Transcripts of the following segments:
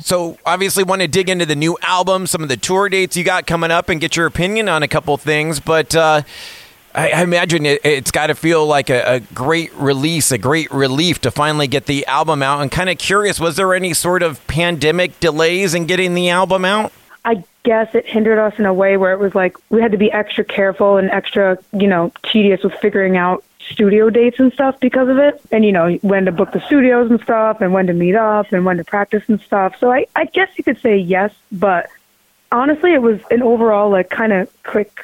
So obviously, want to dig into the new album, some of the tour dates you got coming up, and get your opinion on a couple things. But uh, I, I, imagine it, has got to feel like a, a, great release, a great relief to finally get the album out. And kind of curious, was there any sort of pandemic delays in getting the album out? I guess it hindered us in a way where it was like we had to be extra careful and extra, you know, tedious with figuring out studio dates and stuff because of it. And, you know, when to book the studios and stuff and when to meet up and when to practice and stuff. So I, I guess you could say yes, but honestly, it was an overall, like, kind of quick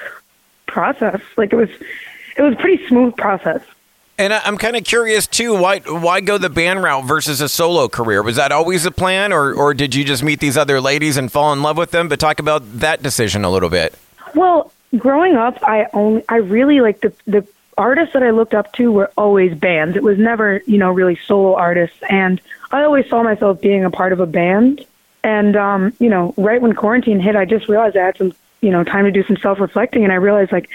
process. Like, it was, it was a pretty smooth process. And I'm kind of curious too. Why why go the band route versus a solo career? Was that always the plan, or or did you just meet these other ladies and fall in love with them? But talk about that decision a little bit. Well, growing up, I only I really like the the artists that I looked up to were always bands. It was never, you know, really solo artists. And I always saw myself being a part of a band. And, um, you know, right when quarantine hit, I just realized I had some, you know, time to do some self reflecting. And I realized, like,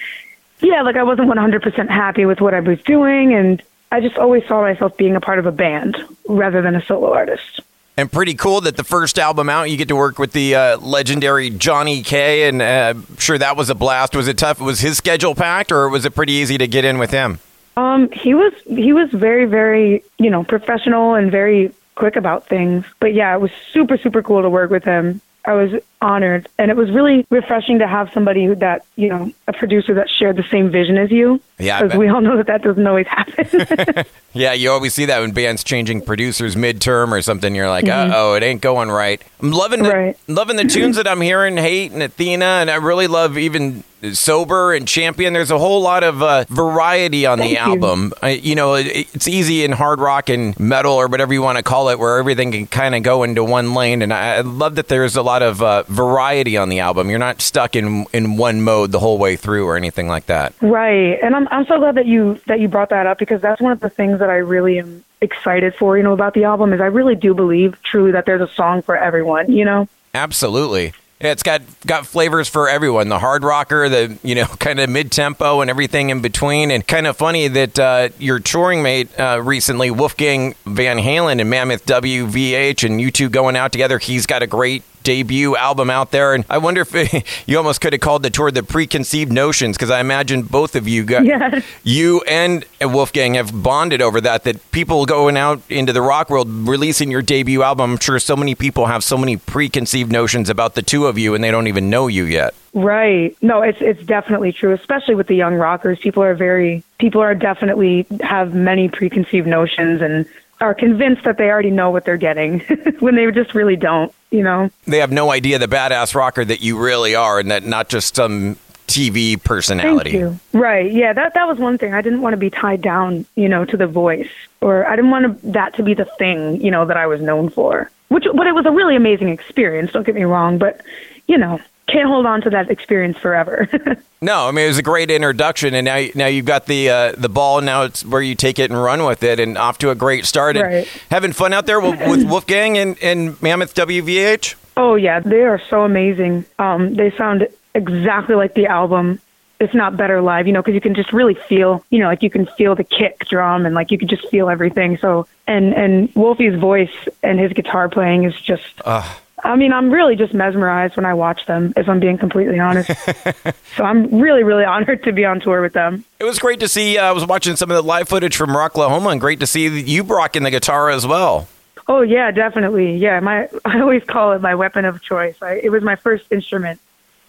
yeah, like I wasn't 100% happy with what I was doing. And I just always saw myself being a part of a band rather than a solo artist and pretty cool that the first album out, you get to work with the uh, legendary Johnny K. And uh, I'm sure that was a blast. Was it tough? Was his schedule packed, or was it pretty easy to get in with him? Um, he was he was very very you know professional and very quick about things. But yeah, it was super super cool to work with him. I was honored, and it was really refreshing to have somebody who that you know a producer that shared the same vision as you. Yeah, because we all know that that doesn't always happen. yeah, you always see that when bands changing producers midterm or something. You're like, mm-hmm. oh, it ain't going right. I'm loving the, right. loving the tunes that I'm hearing, Hate and Athena, and I really love even sober and champion. There's a whole lot of uh, variety on Thank the album. You. you know it, it's easy in hard rock and metal or whatever you want to call it where everything can kind of go into one lane and I, I, love that there's a lot of uh, variety on the album. You're not stuck in in one mode the whole way through or anything like that. Right and i'm i'm so glad that you that you brought that up because that's one of the things that i really am excited for you know about the album is i really do believe truly that there's a song for everyone you know? Absolutely it's got got flavors for everyone. The hard rocker, the you know kind of mid tempo, and everything in between. And kind of funny that uh, your touring mate uh, recently, Wolfgang Van Halen and Mammoth WVH, and you two going out together. He's got a great debut album out there. And I wonder if it, you almost could have called the tour the preconceived notions because I imagine both of you got yes. you and Wolfgang have bonded over that. That people going out into the rock world releasing your debut album. I'm sure so many people have so many preconceived notions about the two of you, and they don't even know you yet. Right. No, it's it's definitely true, especially with the young rockers. People are very people are definitely have many preconceived notions and are convinced that they already know what they're getting when they just really don't, you know? They have no idea the badass rocker that you really are and that not just some TV personality. Thank you. Right. Yeah, that that was one thing. I didn't want to be tied down, you know, to the voice or I didn't want to, that to be the thing, you know, that I was known for. Which but it was a really amazing experience, don't get me wrong, but you know, can't hold on to that experience forever. no, I mean it was a great introduction, and now now you've got the uh, the ball. Now it's where you take it and run with it, and off to a great start. Right. Having fun out there with, with Wolfgang and, and Mammoth WVH. Oh yeah, they are so amazing. Um, they sound exactly like the album, if not better live. You know, because you can just really feel, you know, like you can feel the kick drum and like you can just feel everything. So and and Wolfie's voice and his guitar playing is just. Uh I mean, I'm really just mesmerized when I watch them, if I'm being completely honest. so I'm really, really honored to be on tour with them. It was great to see. Uh, I was watching some of the live footage from Rocklahoma, and great to see you rocking the guitar as well. Oh yeah, definitely. Yeah, my I always call it my weapon of choice. I, it was my first instrument.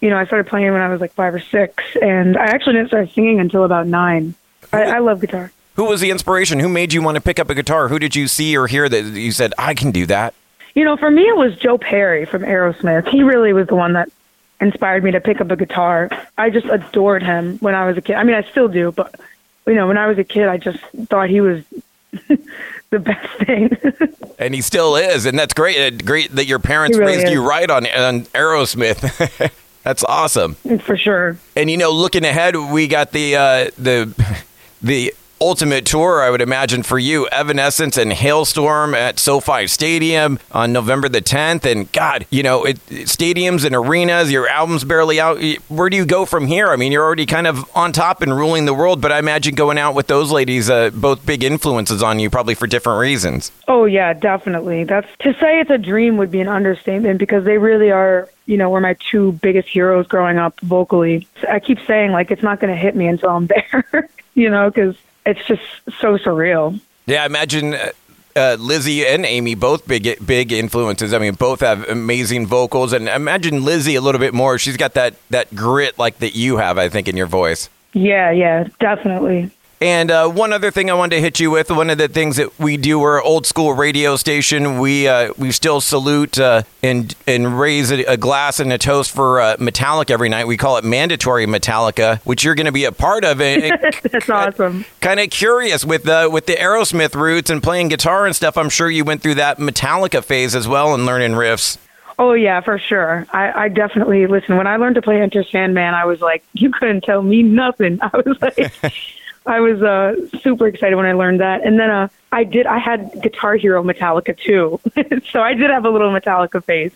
You know, I started playing when I was like five or six, and I actually didn't start singing until about nine. I, I love guitar. Who was the inspiration? Who made you want to pick up a guitar? Who did you see or hear that you said I can do that? You know, for me, it was Joe Perry from Aerosmith. He really was the one that inspired me to pick up a guitar. I just adored him when I was a kid. I mean, I still do, but you know, when I was a kid, I just thought he was the best thing. and he still is, and that's great. Great that your parents really raised is. you right on on Aerosmith. that's awesome. For sure. And you know, looking ahead, we got the uh, the the ultimate tour, I would imagine, for you. Evanescence and Halestorm at SoFi Stadium on November the 10th. And God, you know, it, stadiums and arenas, your album's barely out. Where do you go from here? I mean, you're already kind of on top and ruling the world, but I imagine going out with those ladies, uh, both big influences on you, probably for different reasons. Oh, yeah, definitely. That's to say it's a dream would be an understatement because they really are you know, were my two biggest heroes growing up vocally. I keep saying like it's not going to hit me until I'm there, you know, because it's just so surreal. Yeah, imagine uh, uh, Lzzy and Amy both big big influences. I mean, both have amazing vocals, and imagine Lzzy a little bit more. She's got that that grit like that you have, I think, in your voice. Yeah, yeah, definitely. And uh, one other thing I wanted to hit you with, one of the things that we do, we're an old school radio station. We uh, we still salute uh, and and raise a, a, glass and a toast for uh, Metallica every night. We call it mandatory Metallica, which you're going to be a part of. And, That's awesome. Kind of curious with the with the Aerosmith roots and playing guitar and stuff. I'm sure you went through that Metallica phase as well and learning riffs. Oh yeah, for sure. I, I definitely listen. When I learned to play Enter Sandman, I was like, you couldn't tell me nothing. I was like. I was uh, super excited when I learned that. And then uh, I did. I had Guitar Hero Metallica too, so I did have a little Metallica phase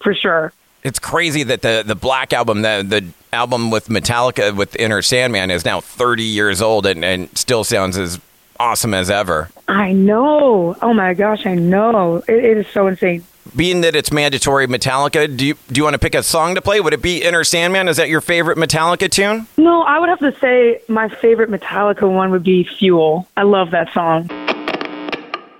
for sure. It's crazy that the the Black album, the the album with Metallica with Enter Sandman, is now 30 years old and, and still sounds as awesome as ever. I know. Oh my gosh, I know. it, it is so insane being that it's mandatory Metallica, do you do you want to pick a song to play? Would it be Enter Sandman? Is that your favorite Metallica tune? No, I would have to say my favorite Metallica one would be Fuel. I love that song.